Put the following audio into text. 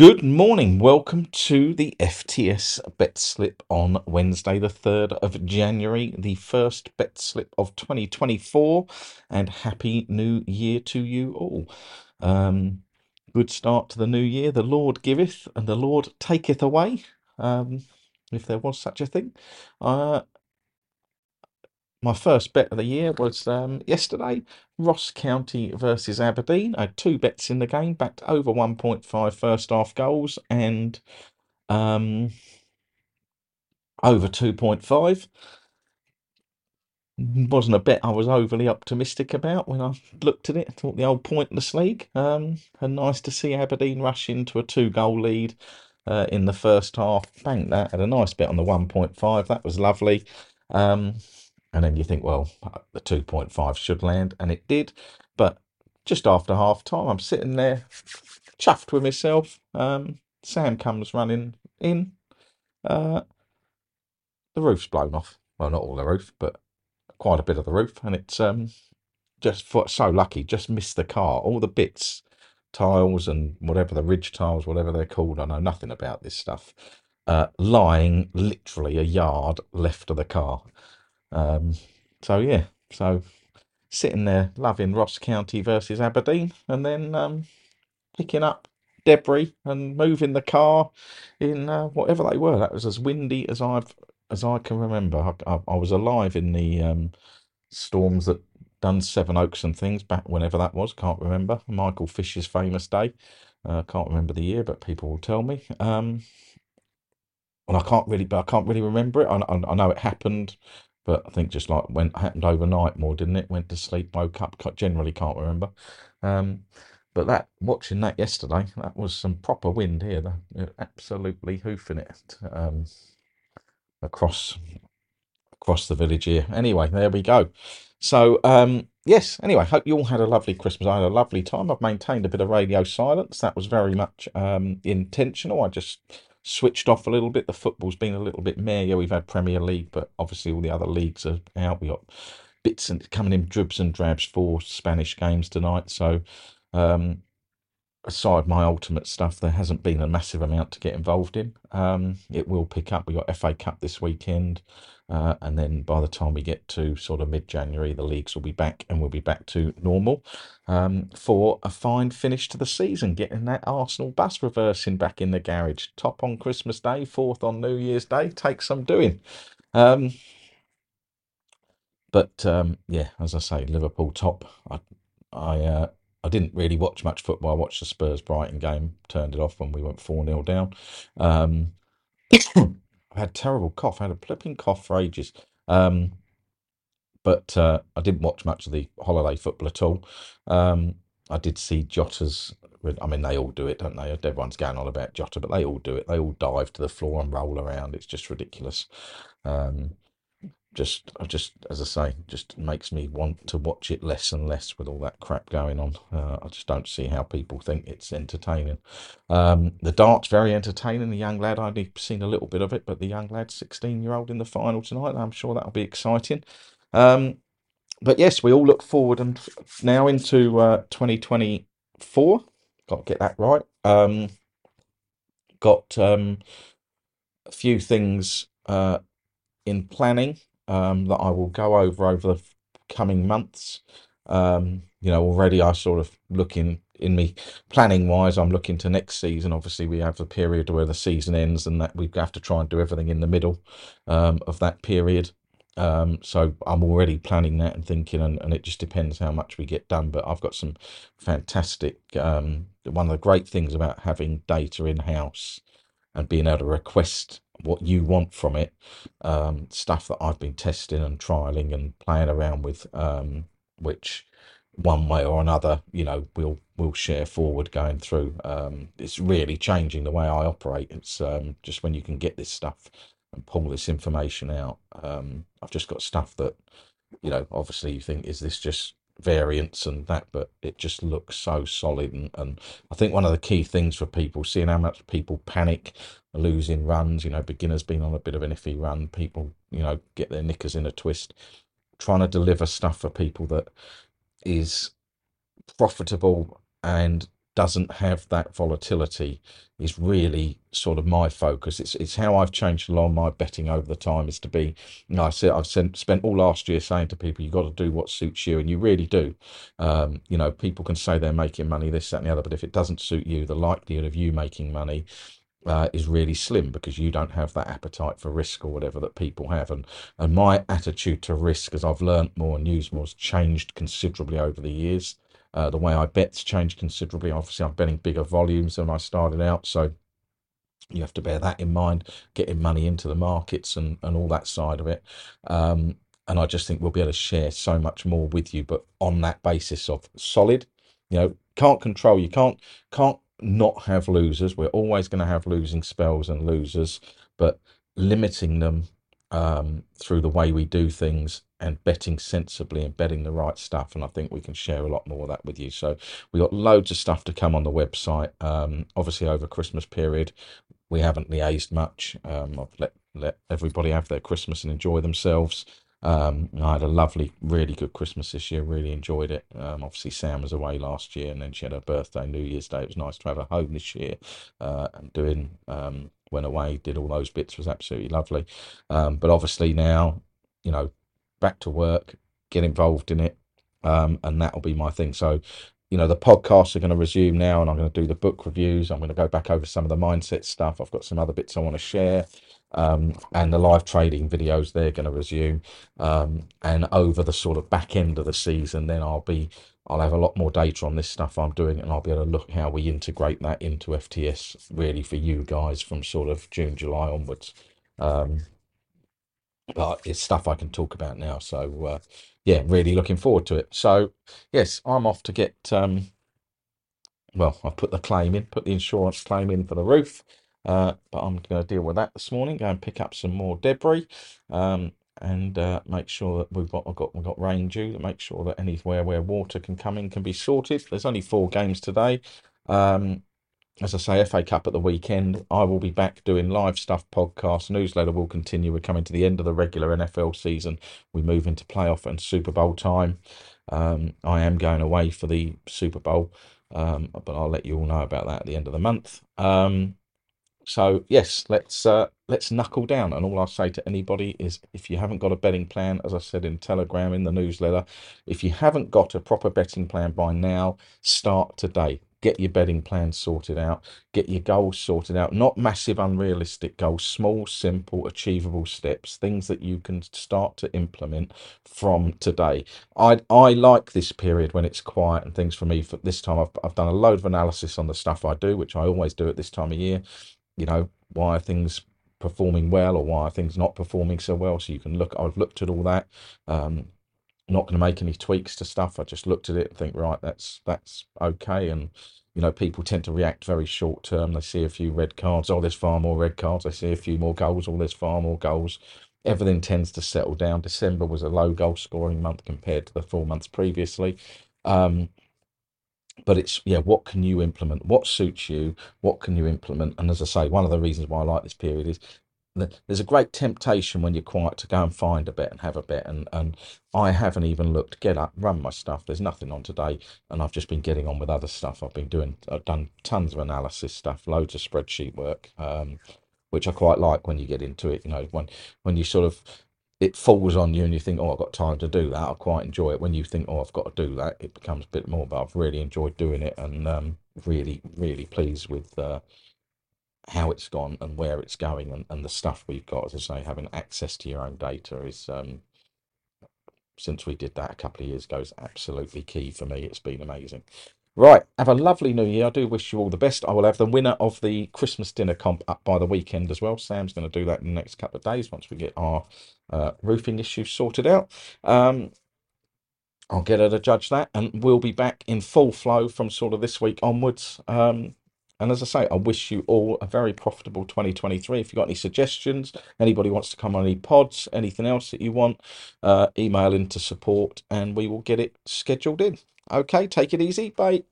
Good morning. Welcome to the FTS bet slip on Wednesday, the 3rd of January, the first bet slip of 2024. And happy new year to you all. Um, good start to the new year. The Lord giveth and the Lord taketh away, um, if there was such a thing. Uh, my first bet of the year was um, yesterday Ross County versus Aberdeen. I had two bets in the game, backed over 1.5 first half goals and um, over 2.5. Wasn't a bet I was overly optimistic about when I looked at it. I thought the old pointless league. Um, and nice to see Aberdeen rush into a two goal lead uh, in the first half. Banked that. Had a nice bet on the 1.5. That was lovely. Um, and then you think, well, the 2.5 should land, and it did. But just after half time, I'm sitting there chuffed with myself. Um, Sam comes running in. Uh, the roof's blown off. Well, not all the roof, but quite a bit of the roof. And it's um, just for, so lucky, just missed the car. All the bits, tiles and whatever, the ridge tiles, whatever they're called. I know nothing about this stuff. Uh, lying literally a yard left of the car. Um, so yeah, so sitting there loving Ross County versus Aberdeen, and then um, picking up debris and moving the car in uh, whatever they were. That was as windy as I've as I can remember. I, I, I was alive in the um, storms that done Sevenoaks and things back whenever that was. Can't remember. Michael Fish's famous day. Uh, can't remember the year, but people will tell me. Um, and I can't really, but I can't really remember it. I, I, I know it happened but I think just like went happened overnight more, didn't it? Went to sleep, woke up, generally can't remember. Um, but that watching that yesterday, that was some proper wind here. Absolutely hoofing it um, across across the village here. Anyway, there we go. So um, yes, anyway, hope you all had a lovely Christmas. I had a lovely time. I've maintained a bit of radio silence. That was very much um, intentional. I just switched off a little bit. The football's been a little bit meh. Yeah, we've had Premier League, but obviously all the other leagues are out. We got bits and coming in dribs and drabs for Spanish games tonight. So um, aside my ultimate stuff, there hasn't been a massive amount to get involved in. Um, it will pick up. We got FA Cup this weekend. Uh, and then by the time we get to sort of mid January, the leagues will be back and we'll be back to normal um, for a fine finish to the season, getting that Arsenal bus reversing back in the garage. Top on Christmas Day, fourth on New Year's Day. takes some doing. Um, but um, yeah, as I say, Liverpool top. I I, uh, I didn't really watch much football. I watched the Spurs Brighton game, turned it off when we went 4 0 down. Um, I had terrible cough. I had a flipping cough for ages. Um, but uh, I didn't watch much of the holiday football at all. Um, I did see Jota's. I mean, they all do it, don't they? Everyone's going on about Jota, but they all do it. They all dive to the floor and roll around. It's just ridiculous. Um, just I just as I say, just makes me want to watch it less and less with all that crap going on. Uh, I just don't see how people think it's entertaining. Um, the darts very entertaining. The young lad I've only seen a little bit of it, but the young lad, sixteen year old in the final tonight. I'm sure that'll be exciting. Um, but yes, we all look forward and now into uh, 2024. Got to get that right. Um, got um, a few things uh, in planning um, that I will go over over the coming months. Um, you know, already I sort of looking in me planning wise, I'm looking to next season. Obviously, we have the period where the season ends, and that we have to try and do everything in the middle um, of that period. Um, so I'm already planning that and thinking, and, and it just depends how much we get done. But I've got some fantastic. Um, one of the great things about having data in house and being able to request what you want from it, um, stuff that I've been testing and trialing and playing around with, um, which one way or another, you know, we'll we'll share forward going through. Um, it's really changing the way I operate. It's um, just when you can get this stuff and pull this information out. Um, I've just got stuff that, you know, obviously you think, is this just variance and that, but it just looks so solid. And, and I think one of the key things for people, seeing how much people panic losing runs, you know, beginners being on a bit of an iffy run, people, you know, get their knickers in a twist, trying to deliver stuff for people that is profitable and doesn't have that volatility is really sort of my focus. It's it's how I've changed a lot of my betting over the time is to be. You know, I said I've sent, spent all last year saying to people, you've got to do what suits you, and you really do. Um, you know, people can say they're making money, this, that, and the other, but if it doesn't suit you, the likelihood of you making money uh, is really slim because you don't have that appetite for risk or whatever that people have. And and my attitude to risk, as I've learnt more and used more, has changed considerably over the years. Uh, the way I bet's changed considerably. Obviously, I'm betting bigger volumes than I started out, so you have to bear that in mind. Getting money into the markets and and all that side of it. Um, and I just think we'll be able to share so much more with you, but on that basis of solid. You know, can't control. You can't can't not have losers. We're always going to have losing spells and losers, but limiting them um, through the way we do things and betting sensibly and betting the right stuff. And I think we can share a lot more of that with you. So we got loads of stuff to come on the website. Um, obviously, over Christmas period, we haven't liaised much. Um, I've let let everybody have their Christmas and enjoy themselves. Um, I had a lovely, really good Christmas this year. Really enjoyed it. Um, obviously, Sam was away last year, and then she had her birthday, New Year's Day. It was nice to have her home this year. Uh, and doing um, went away, did all those bits was absolutely lovely. Um, but obviously now, you know, back to work, get involved in it, um, and that'll be my thing. So. You know the podcasts are going to resume now, and I'm going to do the book reviews. I'm going to go back over some of the mindset stuff. I've got some other bits I want to share um, and the live trading videos they're going to resume um, and over the sort of back end of the season then i'll be i'll have a lot more data on this stuff i'm doing and i'll be able to look how we integrate that into fts really for you guys from sort of june july onwards. Um, but it's stuff i can talk about now so uh, yeah really looking forward to it. So yes i'm off to get um, well i've put the claim in put the insurance claim in for the roof uh, but I'm going to deal with that this morning. Go and pick up some more debris, um, and uh, make sure that we've got we've got we've got rain due. To make sure that anywhere where water can come in can be sorted. There's only four games today. Um, as I say, FA Cup at the weekend. I will be back doing live stuff, podcast, newsletter will continue. We're coming to the end of the regular NFL season. We move into playoff and Super Bowl time. Um, I am going away for the Super Bowl, um, but I'll let you all know about that at the end of the month. Um, so yes, let's uh, let's knuckle down. And all I'll say to anybody is, if you haven't got a betting plan, as I said in Telegram in the newsletter, if you haven't got a proper betting plan by now, start today. Get your betting plan sorted out. Get your goals sorted out. Not massive, unrealistic goals. Small, simple, achievable steps. Things that you can start to implement from today. I I like this period when it's quiet and things for me. For this time, I've I've done a load of analysis on the stuff I do, which I always do at this time of year you know, why are things performing well or why are things not performing so well? So you can look, I've looked at all that. Um, not going to make any tweaks to stuff. I just looked at it and think, right, that's that's okay. And you know, people tend to react very short term. They see a few red cards. Oh, there's far more red cards. They see a few more goals. Oh, there's far more goals. Everything tends to settle down. December was a low goal scoring month compared to the four months previously. Um, but it's yeah what can you implement? What suits you? What can you implement? And as i say one of the reasons why i like this period is there's a great temptation when you're quiet to go and find a bit and have a bit. And and i haven't even looked get up run my stuff. There's nothing on today. And i've just been getting on with other stuff. I've been doing i've done tons of analysis stuff loads of spreadsheet work um, which i quite like when you get into it. You know when when you sort of it falls on you and you think, oh, I've got time to do that. I quite enjoy it. When you think, oh, I've got to do that, it becomes a bit more. But I've really enjoyed doing it and um, really, really pleased with uh, how it's gone and where it's going and, and the stuff we've got. As I say, having access to your own data is, um, since we did that a couple of years ago, is absolutely key for me. It's been amazing. Right, have a lovely new year. I do wish you all the best. I will have the winner of the Christmas dinner comp up by the weekend as well. Sam's going to do that in the next couple of days once we get our uh, roofing issues sorted out. Um, I'll get her to judge that, and we'll be back in full flow from sort of this week onwards. Um, and as I say, I wish you all a very profitable 2023. If you've got any suggestions, anybody wants to come on any pods, anything else that you want, uh, email into support and we will get it scheduled in. Okay, take it easy. Bye.